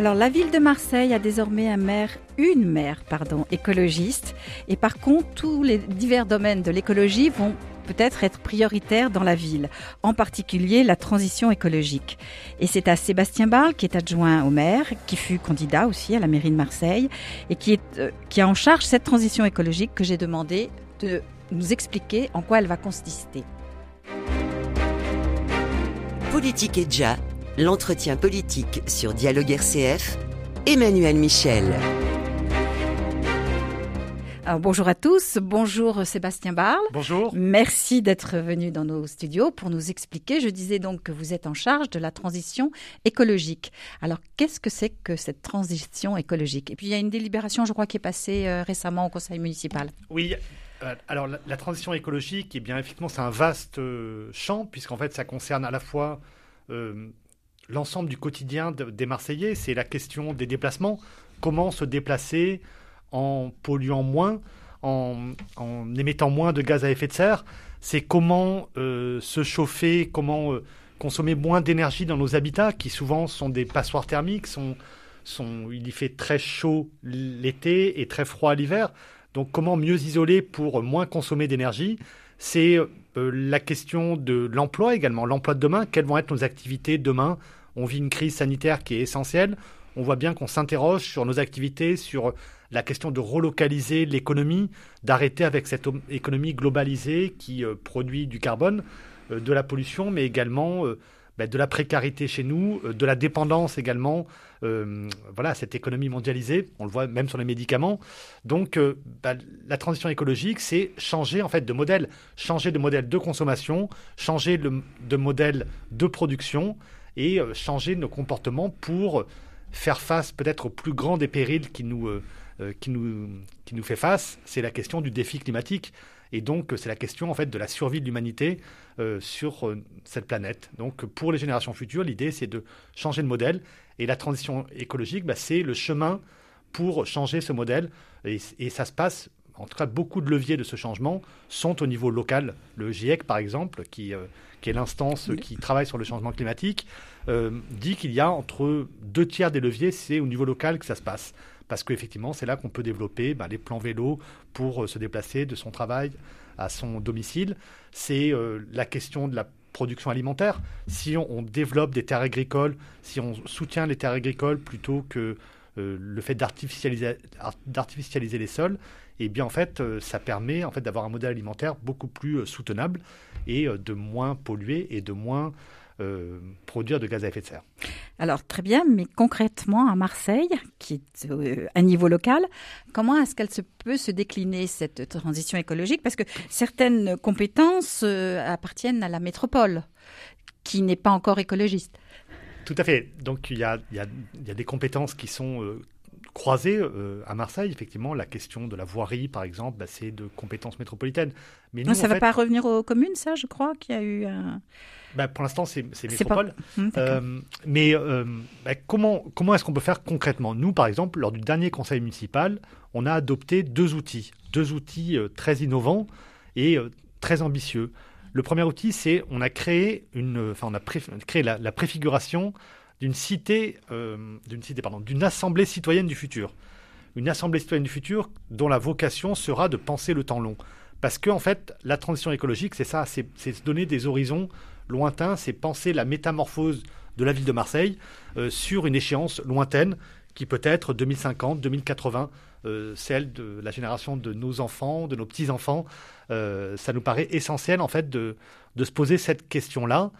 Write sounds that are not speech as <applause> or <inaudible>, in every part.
Alors la ville de Marseille a désormais un maire, une maire, pardon, écologiste. Et par contre, tous les divers domaines de l'écologie vont peut-être être prioritaires dans la ville, en particulier la transition écologique. Et c'est à Sébastien Barle, qui est adjoint au maire, qui fut candidat aussi à la mairie de Marseille, et qui, est, euh, qui a en charge cette transition écologique que j'ai demandé de nous expliquer en quoi elle va consister. Politique et déjà, l'entretien politique sur Dialogue RCF, Emmanuel Michel. Alors, bonjour à tous, bonjour Sébastien Barle. Bonjour. Merci d'être venu dans nos studios pour nous expliquer. Je disais donc que vous êtes en charge de la transition écologique. Alors, qu'est-ce que c'est que cette transition écologique? Et puis, il y a une délibération, je crois, qui est passée euh, récemment au conseil municipal. Oui, euh, alors la, la, transition écologique, eh bien effectivement, c'est un vaste euh, champ puisqu'en fait, ça concerne à la fois euh, l'ensemble du quotidien de, des Marseillais. C'est la question des déplacements. Comment se déplacer en polluant moins, en, en, émettant moins de gaz à effet de serre? C'est comment euh, se chauffer, comment euh, consommer moins d'énergie dans nos habitats, qui souvent sont des passoires thermiques. Sont, sont, il y fait très chaud l'été et très froid l'hiver. Donc comment mieux isoler pour moins consommer d'énergie? C'est euh, la question de l'emploi également, l'emploi de demain. Quelles vont être nos activités demain On vit une crise sanitaire qui est essentielle. On voit bien qu'on s'interroge sur nos activités, sur la question de relocaliser l'économie, d'arrêter avec cette économie globalisée qui euh, produit du carbone, euh, de la pollution, mais également euh, bah, de la précarité chez nous, de la dépendance également, voilà, cette économie mondialisée, on le voit même sur les médicaments. Donc, bah, la transition écologique, c'est changer en fait de modèle, changer de modèle de consommation, changer de modèle de production et changer nos comportements pour faire face peut-être au plus grand des périls qui nous, euh, qui nous, qui nous fait face, c'est la question du défi climatique. Et donc, c'est la question en fait de la survie de l'humanité euh, sur euh, cette planète. Donc, pour les générations futures, l'idée c'est de changer de modèle. Et la transition écologique, bah, c'est le chemin pour changer ce modèle. Et, ça se passe, en tout cas, beaucoup de leviers de ce changement sont au niveau local. Le GIEC, par exemple, qui, euh, qui est l'instance qui travaille sur le changement climatique, euh, dit qu'il y a entre deux tiers des leviers, c'est au niveau local que ça se passe parce qu'effectivement, c'est là qu'on peut développer bah, les plans vélo pour euh, se déplacer de son travail à son domicile. C'est la question de la production alimentaire. Si on, on, développe des terres agricoles, si on soutient les terres agricoles plutôt que euh, le fait d'artificialiser les sols, et eh bien en fait, euh, ça permet en fait d'avoir un modèle alimentaire beaucoup plus euh, soutenable et de moins polluer et de moins euh, produire de gaz à effet de serre. Alors très bien, mais concrètement à Marseille, qui est euh, un niveau local, comment est-ce qu'elle se peut se décliner cette transition écologique? Parce que certaines compétences euh, appartiennent à la métropole, qui n'est pas encore écologiste. Tout à fait. Donc il y a, il y a, il y a des compétences qui sont euh, croisées euh, à Marseille. Effectivement, la question de la voirie, par exemple, bah, c'est de compétences métropolitaines. Mais nous, ça ne va fait... pas revenir aux communes, ça, je crois, qu'il y a eu un... Bah, pour l'instant, c'est métropole. Pas... Mmh, euh, mais euh, bah, comment, comment est-ce qu'on peut faire concrètement? Nous, par exemple, lors du dernier conseil municipal, on a adopté deux outils, deux outils euh, très innovants et euh, très ambitieux. Le premier outil, c'est on a créé une, enfin, on a pré créé la, la préfiguration d'une cité, euh, d'une cité, pardon, d'une assemblée citoyenne du futur. Une assemblée citoyenne du futur dont la vocation sera de penser le temps long. Parce que, en fait, la transition écologique, c'est ça, c'est se donner des horizons lointain, c'est penser la métamorphose de la ville de Marseille euh, sur une échéance lointaine qui peut être 2050, 2080, euh, celle de la génération de nos enfants, de nos petits-enfants. Euh, ça nous paraît essentiel en fait de, de se poser cette question-là.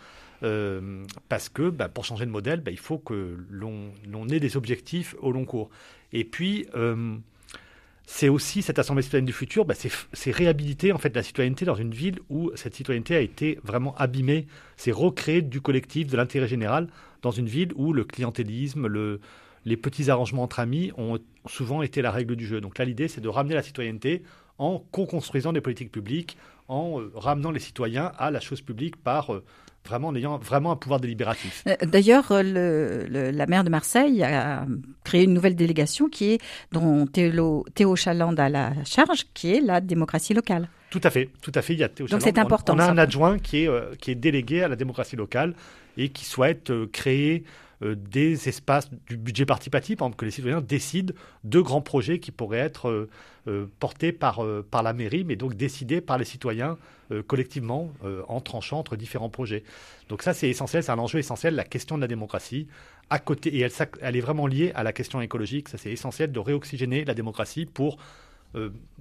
Euh, parce que bah, pour changer de modèle, bah, il faut que l'on ait des objectifs au long cours. Et puis, euh, c'est aussi cette assemblée citoyenne du futur, bah, c'est réhabiliter en fait la citoyenneté dans une ville où cette citoyenneté a été vraiment abîmée. C'est recréer du collectif, de l'intérêt général dans une ville où le clientélisme, le, les petits arrangements entre amis ont souvent été la règle du jeu. Donc là, l'idée, c'est de ramener la citoyenneté en co-construisant des politiques publiques, en euh, ramenant les citoyens à la chose publique par vraiment en ayant vraiment un pouvoir délibératif. D'ailleurs, le, le, la maire de Marseille a créé une nouvelle délégation qui est dont Théo, Théo Chaland a la charge, qui est la démocratie locale. Tout à fait, tout à fait. Il y a Théo Donc c'est important. On, on a un adjoint qui est, euh, qui est délégué à la démocratie locale et qui souhaite euh, créer des espaces du budget participatif, par que les citoyens décident de grands projets qui pourraient être portés par, par la mairie, mais donc décidés par les citoyens collectivement en tranchant entre différents projets. Donc ça, c'est essentiel, c'est un enjeu essentiel, la question de la démocratie, à côté, et elle, est vraiment liée à la question écologique. Ça, c'est essentiel de réoxygéner la démocratie pour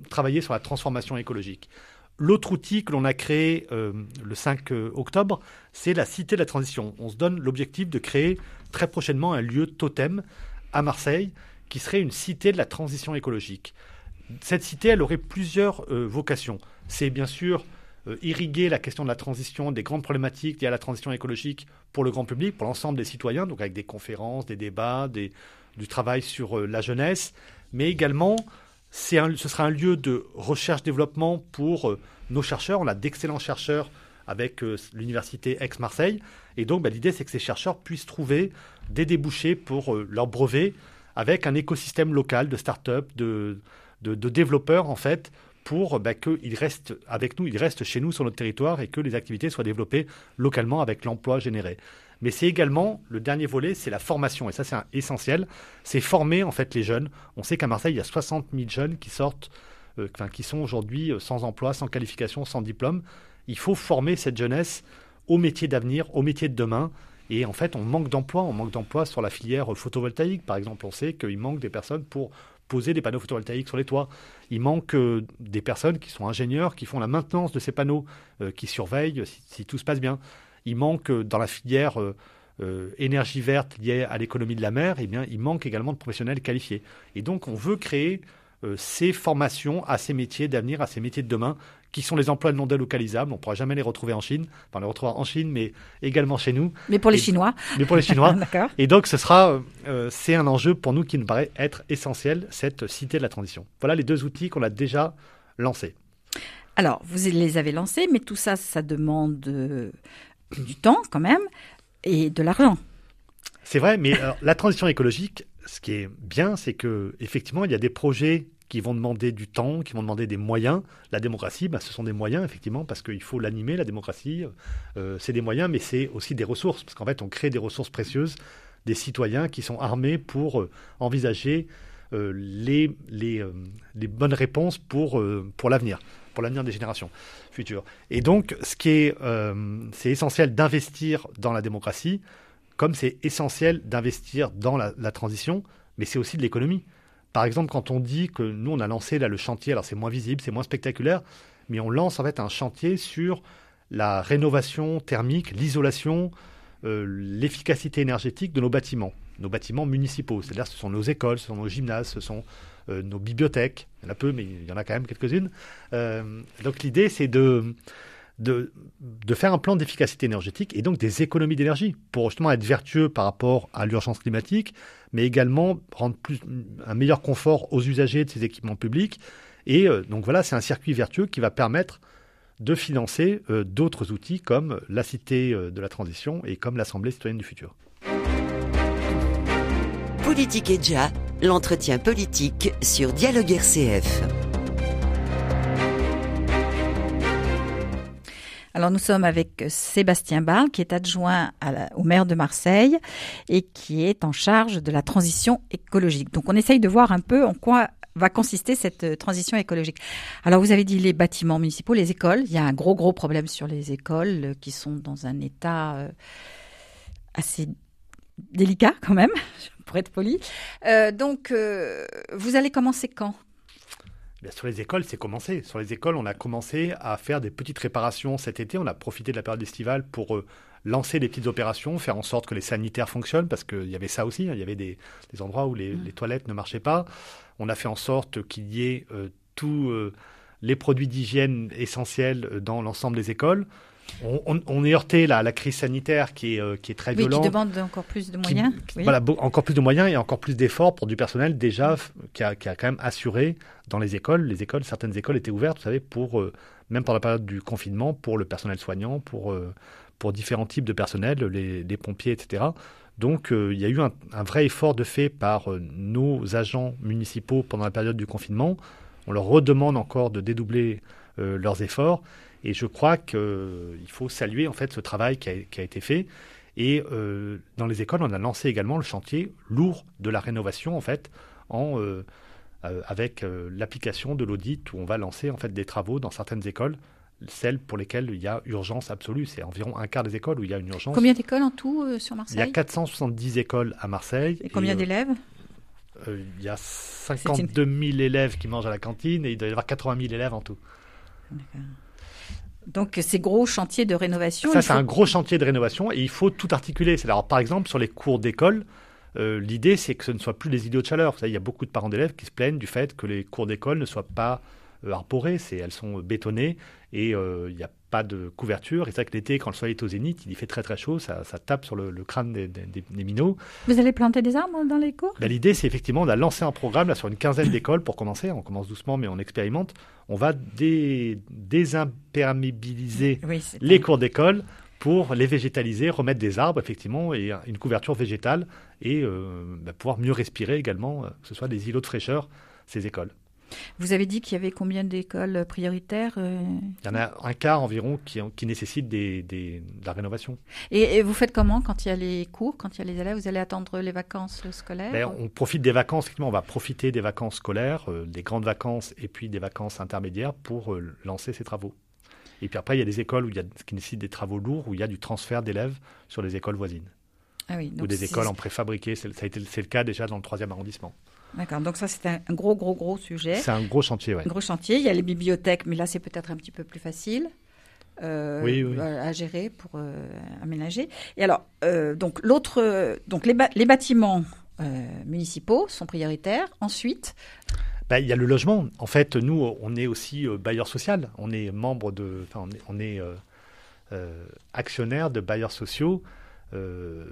travailler sur la transformation écologique. L'autre outil que l'on a créé euh, le 5 euh, octobre, c'est la Cité de la Transition. On se donne l'objectif de créer très prochainement un lieu totem à Marseille qui serait une cité de la transition écologique. Cette cité, elle aurait plusieurs euh, vocations. C'est bien sûr irriguer la question de la transition, des grandes problématiques liées à la transition écologique pour le grand public, pour l'ensemble des citoyens, donc avec des conférences, des débats, du travail sur la jeunesse, mais également ce sera un lieu de recherche-développement pour euh, nos chercheurs. On a d'excellents chercheurs avec euh, l'université Aix-Marseille. Et donc, bah, l'idée, c'est que ces chercheurs puissent trouver des débouchés pour euh, leurs brevets avec un écosystème local de start-up, de, développeurs, en fait, pour bah, qu'ils restent avec nous, ils restent chez nous sur notre territoire et que les activités soient développées localement avec l'emploi généré mais c'est également le dernier volet, c'est la formation. Et ça, c'est essentiel. C'est former en fait les jeunes. On sait qu'à Marseille, il y a 60 000 jeunes qui sortent, euh, qui sont aujourd'hui sans emploi, sans qualification, sans diplôme. Il faut former cette jeunesse au métier d'avenir, au métier de demain. Et en fait, on manque d'emplois. On manque d'emplois sur la filière photovoltaïque. Par exemple, on sait qu'il manque des personnes pour poser des panneaux photovoltaïques sur les toits. Il manque euh, des personnes qui sont ingénieurs, qui font la maintenance de ces panneaux, qui surveillent si, tout se passe bien il manque euh, dans la filière euh, euh, énergie verte liée à l'économie de la mer, eh bien, il manque également de professionnels qualifiés. Et donc, on veut créer ces formations à ces métiers d'avenir, à ces métiers de demain, qui sont les emplois non délocalisables. On ne pourra jamais les retrouver en Chine, enfin les retrouver en Chine, mais également chez nous. Mais pour les Chinois. Mais pour les Chinois. <laughs> Et donc, ce sera, c'est un enjeu pour nous qui nous paraît être essentiel, cette cité de la transition. Voilà les deux outils qu'on a déjà lancés. Alors, vous les avez lancés, mais tout ça, ça demande du temps quand même et de l'argent. C'est vrai, mais la transition écologique, ce qui est bien, c'est que effectivement, il y a des projets qui vont demander du temps, qui vont demander des moyens. La démocratie, bah, ce sont des moyens, effectivement, parce qu'il faut l'animer, la démocratie. Euh, c'est des moyens, mais c'est aussi des ressources, parce qu'en fait, on crée des ressources précieuses, des citoyens qui sont armés pour euh, envisager euh, les, les, bonnes réponses pour, pour l'avenir pour l'avenir des générations futures. Et donc, ce qui est, c'est essentiel d'investir dans la démocratie, comme c'est essentiel d'investir dans la, transition, mais c'est aussi de l'économie. Par exemple, quand on dit que nous, on a lancé là le chantier, alors c'est moins visible, c'est moins spectaculaire, mais on lance en fait un chantier sur la rénovation thermique, l'isolation, euh, l'efficacité énergétique de nos bâtiments, nos bâtiments municipaux. C'est-à-dire, ce sont nos écoles, ce sont nos gymnases, ce sont euh, nos bibliothèques. Il y en a peu, mais il y en a quand même quelques-unes. Euh, donc l'idée, c'est de, de, de, faire un plan d'efficacité énergétique et donc des économies d'énergie pour justement être vertueux par rapport à l'urgence climatique, mais également rendre plus, un meilleur confort aux usagers de ces équipements publics. Et euh, donc voilà, c'est un circuit vertueux qui va permettre de financer d'autres outils comme la Cité de la Transition et comme l'Assemblée citoyenne du futur. Politique et déjà, l'entretien politique sur Dialogue RCF. Alors nous sommes avec Sébastien Barle, qui est adjoint au maire de Marseille et qui est en charge de la transition écologique. Donc on essaye de voir un peu en quoi va consister cette euh, transition écologique. Alors vous avez dit les bâtiments municipaux, les écoles. Il y a un gros gros problème sur les écoles euh, qui sont dans un état euh, assez délicat quand même, <laughs> pour être poli. Euh, donc, euh, vous allez commencer quand? Sur les écoles, c'est commencé. Sur les écoles, on a commencé à faire des petites réparations cet été. On a profité de la période estivale pour euh, lancer des petites opérations, faire en sorte que les sanitaires fonctionnent, parce qu'il y avait ça aussi. Hein. Il y avait des, endroits où les, les, toilettes ne marchaient pas. On a fait en sorte qu'il y ait tous les produits d'hygiène essentiels dans l'ensemble des écoles. On, est heurté là, à la crise sanitaire qui est, euh, qui est très oui, violente. Qui demande encore plus de moyens. Voilà, encore plus de moyens et encore plus d'efforts pour du personnel déjà qui, a, quand même assuré dans les écoles. Les écoles, certaines écoles étaient ouvertes, vous savez, pour, euh, même pendant la période du confinement, pour le personnel soignant, pour, euh, pour différents types de personnel, les, pompiers, etc. Donc il y a eu un, un, vrai effort de fait par nos agents municipaux pendant la période du confinement. On leur redemande encore de dédoubler leurs efforts. Et je crois qu'il faut saluer en fait ce travail qui a, été fait. Et dans les écoles, on a lancé également le chantier lourd de la rénovation, en fait, en, avec l'application de l'audit où on va lancer en fait des travaux dans certaines écoles celles pour lesquelles il y a urgence absolue. C'est environ un quart des écoles où il y a une urgence. Combien d'écoles en tout euh, sur Marseille Il y a 470 écoles à Marseille. Et combien euh, d'élèves? euh, Il y a 52 000 élèves qui mangent à la cantine et il doit y avoir 80 000 élèves en tout. Donc ces gros chantiers de rénovation. Ça, c'est un gros chantier de rénovation et il faut tout articuler. Alors par exemple sur les cours d'école, l'idée c'est que ce ne soit plus des idiots de chaleur. Vous savez, il y a beaucoup de parents d'élèves qui se plaignent du fait que les cours d'école ne soient pas arborées, elles sont bétonnées et euh, il n'y a pas de couverture. Et c'est vrai que l'été, quand le soleil est au zénith, il fait très très chaud, ça, tape sur le, crâne des, des, minots. Vous allez planter des arbres dans les cours? Ben, L'idée, c'est effectivement, on a lancé un programme là, sur une quinzaine d'écoles pour commencer. On commence doucement, mais on expérimente. On va désimperméabiliser les cours d'école pour les végétaliser, remettre des arbres, effectivement, et une couverture végétale, et euh, ben, pouvoir mieux respirer également, euh, que ce soit des îlots de fraîcheur, ces écoles. Vous avez dit qu'il y avait combien d'écoles prioritaires euh Il y en a un quart environ qui, qui des, des, de la rénovation. Et, vous faites comment quand il y a les cours, quand il y a les élèves? Vous allez attendre les vacances scolaires ben, On profite des vacances, effectivement, on va profiter des vacances scolaires, euh, des grandes vacances et puis des vacances intermédiaires pour euh, lancer ces travaux. Et puis après, il y a des écoles où il y a, qui nécessitent des travaux lourds, où il y a du transfert d'élèves sur les écoles voisines. Ah oui, ou des écoles en préfabriqué. C'est le cas déjà dans le troisième arrondissement. D'accord, donc ça c'est un gros, gros, gros sujet. C'est un gros chantier, oui. Un gros chantier. Il y a les bibliothèques, mais là c'est peut-être un petit peu plus facile. Euh, à gérer pour euh, aménager. Et alors, euh, donc l'autre, donc les, les bâtiments municipaux sont prioritaires. Ensuite, bah, il y a le logement. En fait, nous, on est aussi bailleur social. On est membre de, enfin, on est, on est actionnaire de bailleurs sociaux. Euh,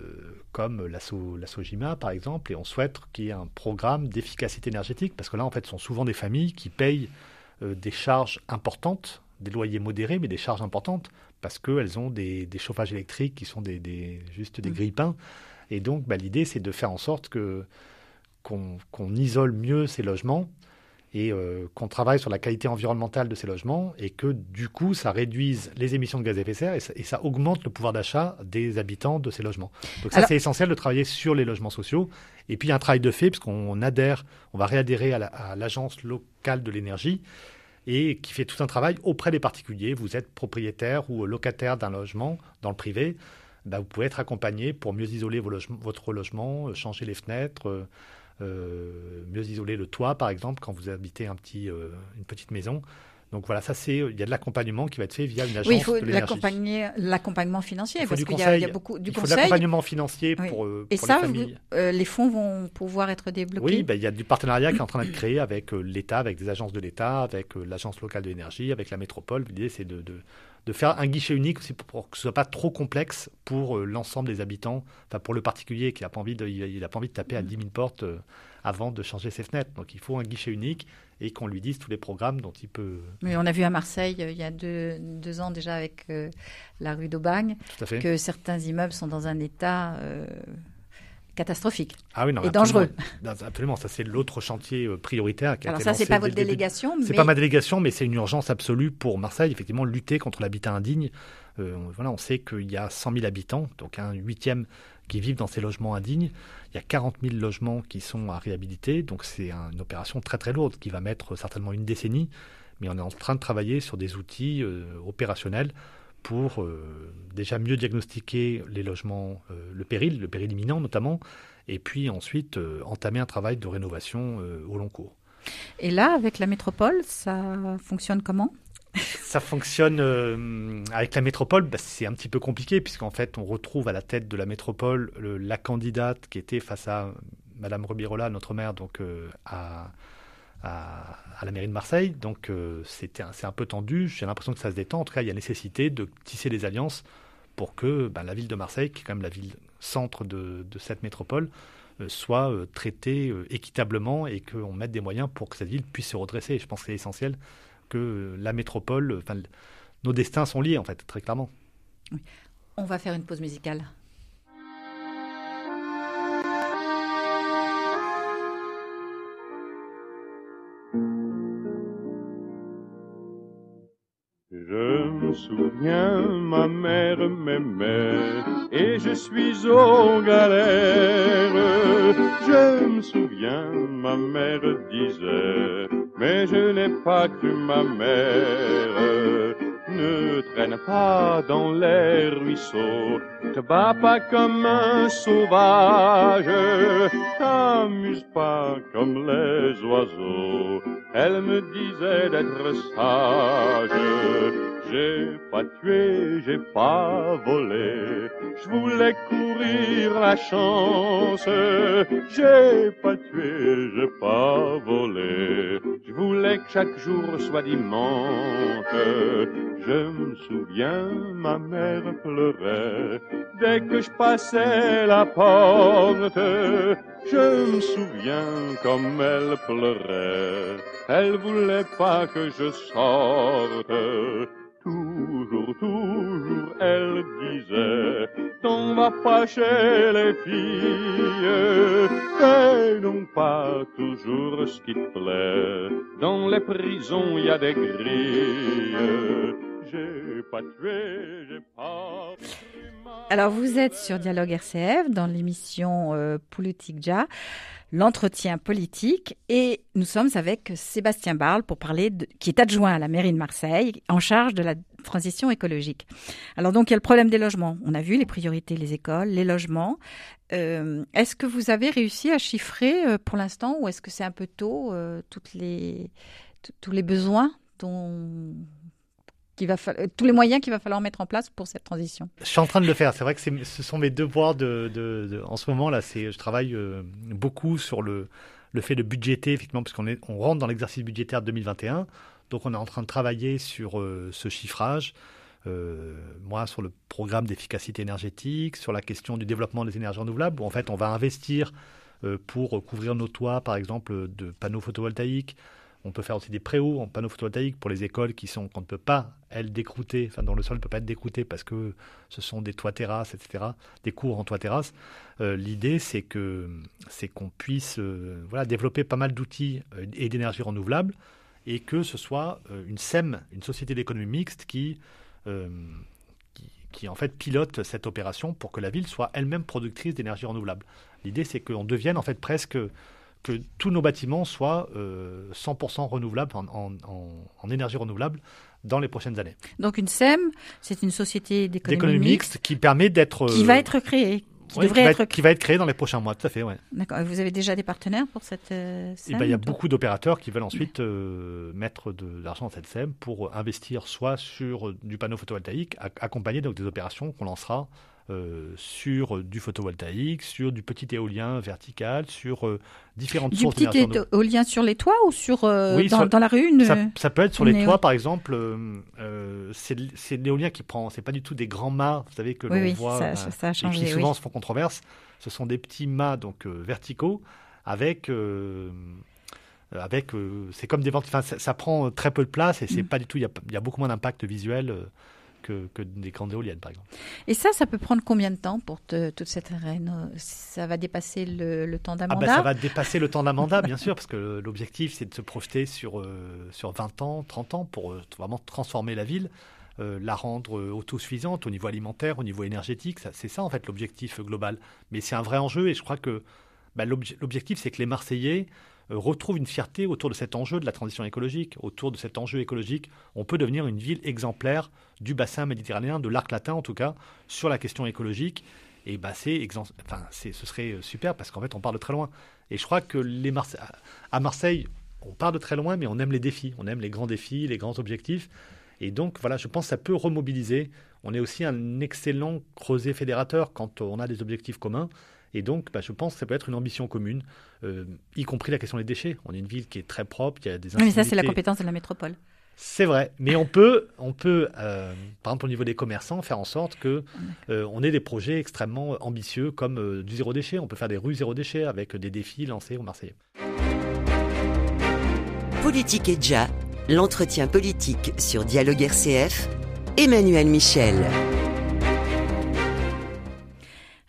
comme la, Sojima par exemple, et on souhaite qu'il y ait un programme d'efficacité énergétique, parce que là en fait ce sont souvent des familles qui payent euh, des charges importantes, des loyers modérés, mais des charges importantes, parce qu'elles ont des, chauffages électriques qui sont des, juste des mmh. grippins. Et donc bah, l'idée c'est de faire en sorte que qu'on isole mieux ces logements et euh, qu'on travaille sur la qualité environnementale de ces logements et que du coup ça réduise les émissions de gaz à effet de serre et ça, augmente le pouvoir d'achat des habitants de ces logements. Donc ça c'est essentiel de travailler sur les logements sociaux. Et puis il y a un travail de fait puisqu'on adhère, on va réadhérer à l'agence locale de l'énergie et qui fait tout un travail auprès des particuliers. Vous êtes propriétaire ou locataire d'un logement dans le privé, bah, vous pouvez être accompagné pour mieux isoler vos votre logement, changer les fenêtres. Euh, euh, mieux isoler le toit, par exemple, quand vous habitez un petit, euh, une petite maison. Donc voilà, ça c'est, il y a de l'accompagnement qui va être fait via une agence. Oui, il faut l'accompagnement financier il parce qu'il y, a beaucoup du il faut de l'accompagnement financier pour, euh, Et ça, les familles. les fonds vont pouvoir être débloqués. Oui, ben, il y a du partenariat qui est en train d'être créé avec l'État, avec des agences de l'État, avec l'agence locale de l'énergie, avec la métropole. L'idée c'est de, de, de, faire un guichet unique aussi pour, que ce soit pas trop complexe pour l'ensemble des habitants, enfin pour le particulier qui n'a pas envie de, il, a pas envie de taper à 10 000 portes avant de changer ses fenêtres. Donc il faut un guichet unique et qu'on lui dise tous les programmes dont il peut. Oui, on a vu à Marseille euh, il y a deux, ans déjà avec euh, la rue d'Aubagne que certains immeubles sont dans un état euh, catastrophique ah oui, non, et dangereux. Absolument, ça c'est l'autre chantier prioritaire. Qui Alors ça, c'est pas votre délégation. C'est pas ma délégation, mais c'est une urgence absolue pour Marseille. Effectivement, lutter contre l'habitat indigne. voilà, on sait qu'il y a 100 000 habitants, donc un huitième qui vivent dans ces logements indignes. Il y a 40 000 logements qui sont à réhabiliter, donc c'est une opération très très lourde qui va mettre certainement une décennie, mais on est en train de travailler sur des outils euh, opérationnels pour euh, déjà mieux diagnostiquer les logements, euh, le péril, le péril imminent notamment, et puis ensuite entamer un travail de rénovation au long cours. Et là, avec la métropole, ça fonctionne comment? Ça fonctionne euh, avec la métropole, bah, c'est un petit peu compliqué puisqu'en fait on retrouve à la tête de la métropole la candidate qui était face à Madame Rubirola, notre maire, donc euh, à, à, la mairie de Marseille. Donc euh, c'est un peu tendu. J'ai l'impression que ça se détend. En tout cas, il y a nécessité de tisser des alliances pour que bah, la ville de Marseille, qui est quand même la ville centre de, cette métropole, soit traitée équitablement et qu'on mette des moyens pour que cette ville puisse se redresser. je pense que c'est essentiel que la métropole, nos destins sont liés en fait, très clairement. On va faire une pause musicale. Souviens, ma mère m'aimait et je suis aux galères. Je me souviens, ma mère disait, mais je n'ai pas cru ma mère. Ne traîne pas dans les ruisseaux, te bats pas comme un sauvage, t'amuse pas comme les oiseaux. Elle me disait d'être sage. J'ai pas tué, j'ai pas volé. Je voulais courir la chance. J'ai pas tué, j'ai pas volé. Je voulais que chaque jour soit dimanche. Je me souviens, ma mère pleurait dès que je passais la porte. Je me souviens comme elle pleurait. Elle voulait pas que je sorte. Toujours, toujours, elle disait, t'en vas pas chez les filles, fais donc pas toujours ce qui te plaît. Dans les prisons, il y a des grilles. J'ai pas tué, pas... Alors, vous êtes sur Dialogue RCF dans l'émission euh, Politique Ja, l'entretien politique, et nous sommes avec Sébastien Barle pour parler, de, qui est adjoint à la mairie de Marseille, en charge de la transition écologique. Alors, donc, il y a le problème des logements. On a vu les priorités, les écoles, les logements. Euh, est-ce que vous avez réussi à chiffrer euh, pour l'instant, ou est-ce que c'est un peu tôt, euh, les, tous les besoins dont va tous les moyens qu'il va falloir mettre en place pour cette transition. Je suis en train de le faire. C'est vrai que ce sont mes devoirs de, en ce moment là. Je travaille euh, beaucoup sur le, le fait de budgéter effectivement parce qu'on est, on rentre dans l'exercice budgétaire 2021. Donc on est en train de travailler sur euh, ce chiffrage. Euh, moi, sur le programme d'efficacité énergétique, sur la question du développement des énergies renouvelables, où en fait on va investir euh, pour couvrir nos toits, par exemple, de panneaux photovoltaïques, on peut faire aussi des préhauts en panneaux photovoltaïques pour les écoles qui sont qu'on ne peut pas elles décrouter, enfin dont le sol ne peut pas être décrouté parce que ce sont des toits terrasses, etc. Des cours en toit terrasse. Euh, l'idée c'est que c'est qu'on puisse euh, voilà développer pas mal d'outils euh, et d'énergie renouvelable et que ce soit une SEM, une société d'économie mixte qui, qui, qui en fait pilote cette opération pour que la ville soit elle-même productrice d'énergie renouvelable. L'idée c'est qu'on devienne en fait presque que tous nos bâtiments soient 100% euh, renouvelables en, énergie renouvelable dans les prochaines années. Donc une SEM, c'est une société d'économie mixte, qui permet d'être... Qui va euh, être créée. Qui, devrait va être, qui va être créée dans les prochains mois, tout à fait, ouais. D'accord. Vous avez déjà des partenaires pour cette euh, SEM eh ben, Il y a beaucoup d'opérateurs qui veulent ensuite mettre de, l'argent dans cette SEM pour investir soit sur du panneau photovoltaïque, accompagné donc des opérations qu'on lancera euh, sur du photovoltaïque, sur du petit éolien vertical, sur euh, différentes du sources Du petit éolien sur les toits ou sur, euh, dans, la rue ça, peut être sur les toits, par exemple. c'est l'éolien qui prend. C'est pas du tout des grands mâts, vous savez que l'on voit ça, a changé, et qui souvent se font controverse. Ce sont des petits mâts donc verticaux avec avec c'est comme des ventes. Enfin, ça, prend très peu de place et c'est mm. pas du tout. Il y, y, a beaucoup moins d'impact visuel que, des grandes éoliennes, par exemple. Et ça, ça peut prendre combien de temps pour toute cette réno Ça va dépasser le, temps d'un ah mandat ben, Ça va dépasser le temps d'un mandat, bien sûr, parce que l'objectif, c'est de se projeter sur, euh, sur 20 ans, 30 ans, pour euh, vraiment transformer la ville. Euh, la rendre autosuffisante au niveau alimentaire, au niveau énergétique. C'est ça en fait l'objectif global. Mais c'est un vrai enjeu et je crois que bah, l'objectif c'est que les Marseillais euh, retrouve une fierté autour de cet enjeu de la transition écologique. Autour de cet enjeu écologique, on peut devenir une ville exemplaire du bassin méditerranéen, de l'arc latin en tout cas, sur la question écologique. Et bah, c'est, enfin, ce serait euh, super parce qu'en fait, on part de très loin. Et je crois que les à Marseille, on part de très loin, mais on aime les défis. On aime les grands défis, les grands objectifs. Et donc, voilà, je pense que ça peut remobiliser. On est aussi un excellent creuset fédérateur quand on a des objectifs communs. Et donc, bah, je pense que ça peut être une ambition commune, euh, y compris la question des déchets. On est une ville qui est très propre, qui a des Mais ça, c'est la compétence de la métropole. C'est vrai, mais on peut, on peut euh, par exemple au niveau des commerçants, faire en sorte que euh, on ait des projets extrêmement ambitieux comme du zéro déchet. On peut faire des rues zéro déchet avec des défis lancés aux Marseillais. Politique et déjà, l'entretien politique sur Dialogue RCF, Emmanuel Michel.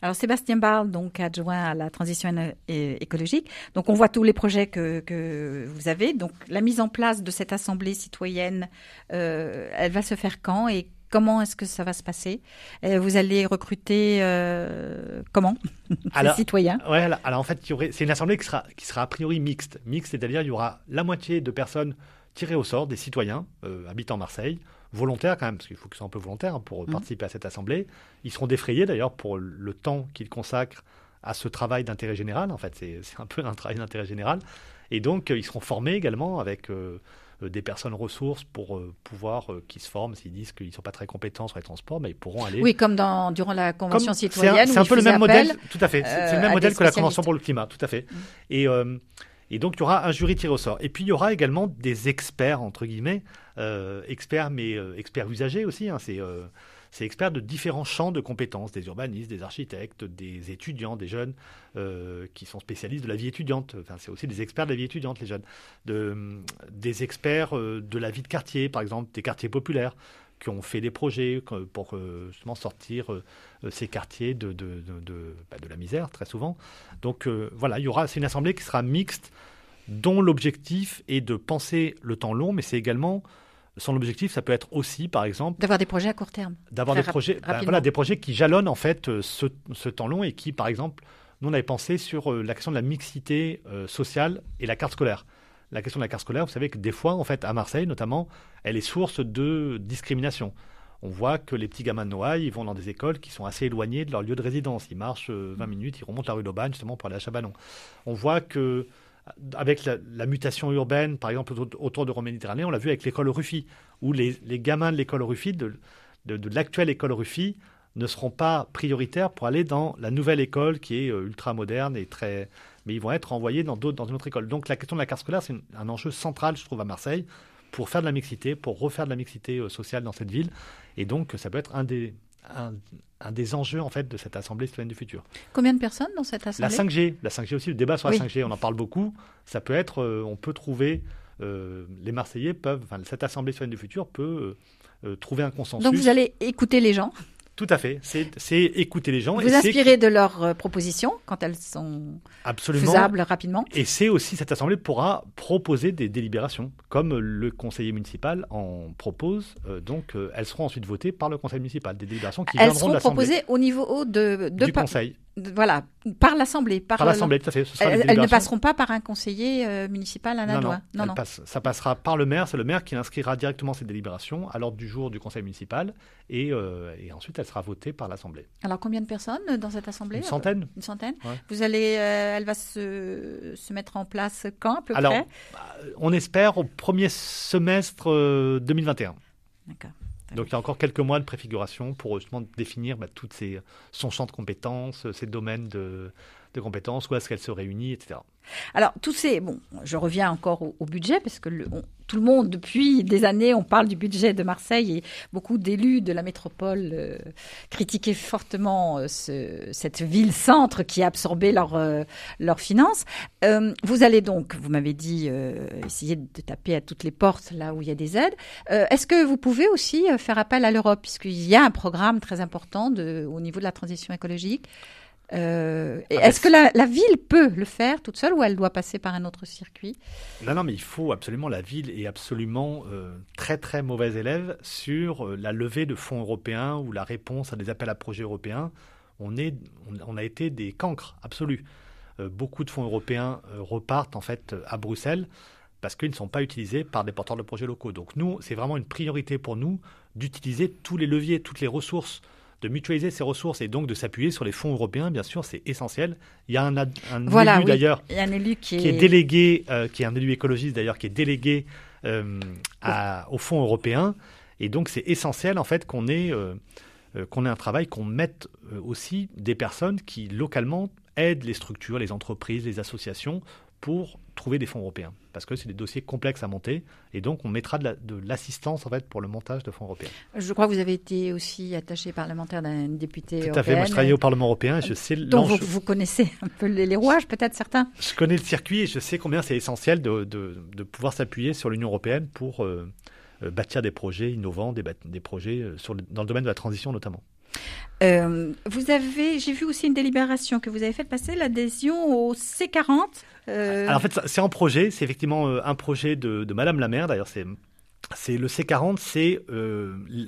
Alors Sébastien Barle, donc adjoint à la transition écologique. Donc on voit tous les projets que, que vous avez. Donc la mise en place de cette assemblée citoyenne, euh, elle va se faire quand et comment est-ce que ça va se passer? Euh, Vous allez recruter euh, comment? <laughs> Les citoyens Ouais, alors, en fait, c'est une assemblée qui sera, qui sera a priori mixte. Mixte, c'est-à-dire il y aura la moitié de personnes tirées au sort, des citoyens habitant Marseille, volontaires quand même, parce qu'il faut qu'ils soient un peu volontaires hein, pour mmh. participer à cette assemblée. Ils seront défrayés d'ailleurs pour le temps qu'ils consacrent à ce travail d'intérêt général. En fait, c'est <laughs> un peu un travail d'intérêt général. Et donc, euh, ils seront formés également avec euh, euh, des personnes ressources pour pouvoir, qui se forment, s'ils disent qu'ils ne sont pas très compétents sur les transports, mais ils pourront aller. Oui, comme dans, durant la Convention citoyenne. C'est un, peu le même modèle, tout à fait. C'est le même modèle que la Convention pour le climat, tout à fait. Mmh. Et. Et donc, il y aura un jury tiré au sort. Et puis, il y aura également des experts, entre guillemets, euh, experts, mais euh, experts usagers aussi. Hein, euh, c'est experts de différents champs de compétences, des urbanistes, des architectes, des étudiants, des jeunes qui sont spécialistes de la vie étudiante. Enfin, c'est aussi des experts de la vie étudiante, les jeunes. De, des experts de la vie de quartier, par exemple, des quartiers populaires qui ont fait des projets pour justement sortir ces quartiers de, de, bah, misère, très souvent. Donc voilà, il y aura, c'est une assemblée qui sera mixte, dont l'objectif est de penser le temps long, mais c'est également son objectif, ça peut être aussi, par exemple, d'avoir des projets à court terme, d'avoir des projets, bah, voilà, des projets qui jalonnent en fait euh, ce, temps long et qui, par exemple, nous on avait pensé sur euh, la question de la mixité euh, sociale et la carte scolaire. La question de la carte scolaire, vous savez que des fois, en fait, à Marseille notamment, elle est source de discrimination. On voit que les petits gamins de Noailles, ils vont dans des écoles qui sont assez éloignées de leur lieu de résidence. Ils marchent 20 minutes, ils remontent la rue d'Aubagne justement pour aller à Chabanon. On voit que avec la, mutation urbaine, par exemple autour de Rome-Méditerranée, on l'a vu avec l'école Ruffy, où les, gamins de l'école Ruffy, de, l'actuelle école Ruffy, ne seront pas prioritaires pour aller dans la nouvelle école qui est euh, ultra moderne et très. Mais ils vont être envoyés dans, dans une autre école. Donc la question de la carte scolaire, c'est un enjeu central, je trouve, à Marseille, pour faire de la mixité, pour refaire de la mixité euh, sociale dans cette ville. Et donc ça peut être un des, un, des enjeux en fait de cette assemblée citoyenne du futur. Combien de personnes dans cette assemblée? La 5G, la 5G aussi, le débat sur la 5G, on en parle beaucoup. Ça peut être, euh, on peut trouver, euh, les Marseillais peuvent, enfin, cette assemblée citoyenne du futur peut euh, trouver un consensus. Donc vous allez écouter les gens? Tout à fait. C'est écouter les gens. Vous inspirer de leurs euh, propositions quand elles sont faisables rapidement. Et c'est aussi cette assemblée pourra proposer des délibérations, comme le conseiller municipal en propose. Euh, donc, euh, elles seront ensuite votées par le conseil municipal. Des délibérations qui elles seront proposées au niveau de, de du conseil voilà, par l'Assemblée. Par, l'Assemblée, tout à fait. elles, ne passeront pas par un conseiller euh, municipal à la non, non, non, ça passera par le maire. C'est le maire qui inscrira directement ces délibérations à l'ordre du jour du conseil municipal et, euh, et ensuite elle sera votée par l'Assemblée. Alors combien de personnes dans cette Assemblée? Une centaine. Une centaine. Vous allez, euh, elle va se, se, mettre en place quand à peu Alors, bah, on espère au premier semestre 2021. D'accord. Donc il y a encore quelques mois de préfiguration pour justement définir bah, toutes ces, son champ de compétences, ses domaines de, de compétences, où est-ce qu'elle se réunit, etc. Alors, tous ces. Bon, je reviens encore au, budget, parce que le, tout le monde, depuis des années, on parle du budget de Marseille et beaucoup d'élus de la métropole euh, critiquaient fortement euh, ce, cette ville-centre qui a absorbé leurs euh, finances. vous allez donc, vous m'avez dit, essayer de taper à toutes les portes là où il y a des aides. Est-ce que vous pouvez aussi faire appel à l'Europe, puisqu'il y a un programme très important au niveau de la transition écologique? Euh, ah, est-ce que la, ville peut le faire toute seule ou elle doit passer par un autre circuit? Non, non, mais il faut absolument, la ville est absolument euh, très très mauvaise élève sur euh, la levée de fonds européens ou la réponse à des appels à projets européens. On, est, on, a été des cancres absolus. beaucoup de fonds européens repartent en fait à Bruxelles parce qu'ils ne sont pas utilisés par des porteurs de projets locaux. Donc nous, c'est vraiment une priorité pour nous d'utiliser tous les leviers, toutes les ressources de mutualiser ses ressources et donc de s'appuyer sur les fonds européens, bien sûr, c'est essentiel. Il y a un, élu d'ailleurs qui, est... délégué, euh, qui est un élu écologiste d'ailleurs, qui est délégué euh, aux fonds européens. Et donc c'est essentiel en fait qu'on ait, euh, qu'on ait un travail, qu'on mette aussi des personnes qui localement aident les structures, les entreprises, les associations pour trouver des fonds européens, parce que c'est des dossiers complexes à monter, et donc on mettra de l'assistance en fait pour le montage de fonds européens. Je crois que vous avez été aussi attaché parlementaire d'un député Tout à fait, moi je travaillais au Parlement européen, et je sais... Donc vous, connaissez un peu les, rouages, peut-être certains Je connais le circuit, et je sais combien c'est essentiel de, de, pouvoir s'appuyer sur l'Union européenne pour euh, euh, bâtir des projets innovants, des, des projets euh, sur dans le domaine de la transition notamment. Euh, vous avez, j'ai vu aussi une délibération que vous avez fait passer l'adhésion au C40. Euh... Alors en fait, c'est en projet. C'est effectivement euh, un projet de, Madame la maire. D'ailleurs, c'est le C40, c'est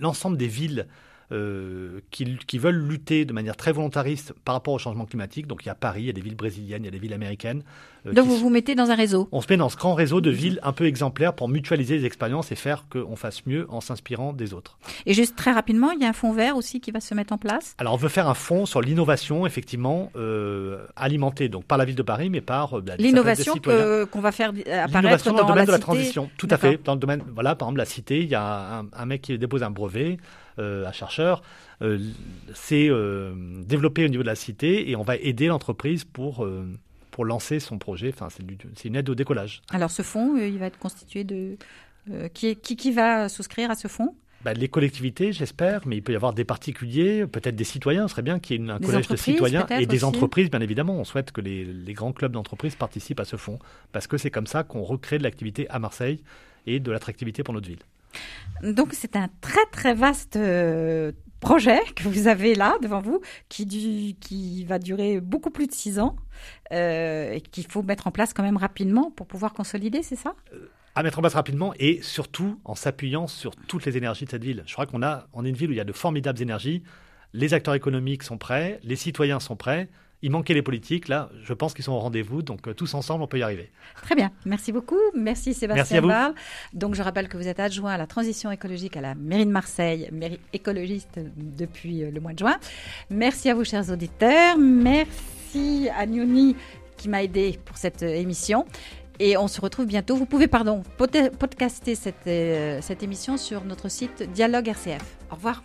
l'ensemble des villes euh, qui, qui, veulent lutter de manière très volontariste par rapport au changement climatique. Donc il y a Paris, il y a des villes brésiliennes, il y a des villes américaines. Euh, Donc vous vous mettez dans un réseau On se met dans ce grand réseau de villes un peu exemplaires pour mutualiser les expériences et faire qu'on fasse mieux en s'inspirant des autres. Et juste très rapidement, il y a un fonds vert aussi qui va se mettre en place? Alors on veut faire un fonds sur l'innovation, effectivement, euh, alimenté donc par la ville de Paris, mais par l'innovation qu'on va faire apparaître dans, dans, le domaine de la cité. transition. Tout à fait. Dans le domaine, voilà, par exemple la cité, il y a un, un mec qui dépose un brevet, euh, un chercheur. Euh, c'est euh, développé au niveau de la cité et on va aider l'entreprise pour pour lancer son projet. Enfin, c'est une aide au décollage. Alors, ce fonds, il va être constitué de qui, qui, qui va souscrire à ce fonds? Bah, les collectivités, j'espère, mais il peut y avoir des particuliers, peut-être des citoyens. Ce serait bien qu'il y ait un collège de citoyens et des aussi. entreprises, bien évidemment. On souhaite que les, les grands clubs d'entreprises participent à ce fonds parce que c'est comme ça qu'on recrée de l'activité à Marseille et de l'attractivité pour notre ville. Donc c'est un très très vaste euh, projet que vous avez là devant vous, qui, du, qui va durer beaucoup plus de six ans euh, et qu'il faut mettre en place quand même rapidement pour pouvoir consolider, c'est ça? À mettre en place rapidement et surtout en s'appuyant sur toutes les énergies de cette ville. Je crois qu'on a, on est une ville où il y a de formidables énergies. Les acteurs économiques sont prêts, les citoyens sont prêts. Il manquait les politiques. Là, je pense qu'ils sont au rendez-vous. Donc, euh, tous ensemble, on peut y arriver. Très bien. Merci beaucoup. Merci Sébastien Barle. Donc, je rappelle que vous êtes adjoint à la transition écologique à la mairie de Marseille, mairie écologiste depuis euh, le mois de juin. Merci à vous, chers auditeurs. Merci à Nioni qui m'a aidé pour cette euh, émission. Et on se retrouve bientôt. Vous pouvez, pardon, podcaster cette, cette émission sur notre site Dialogue RCF. Au revoir.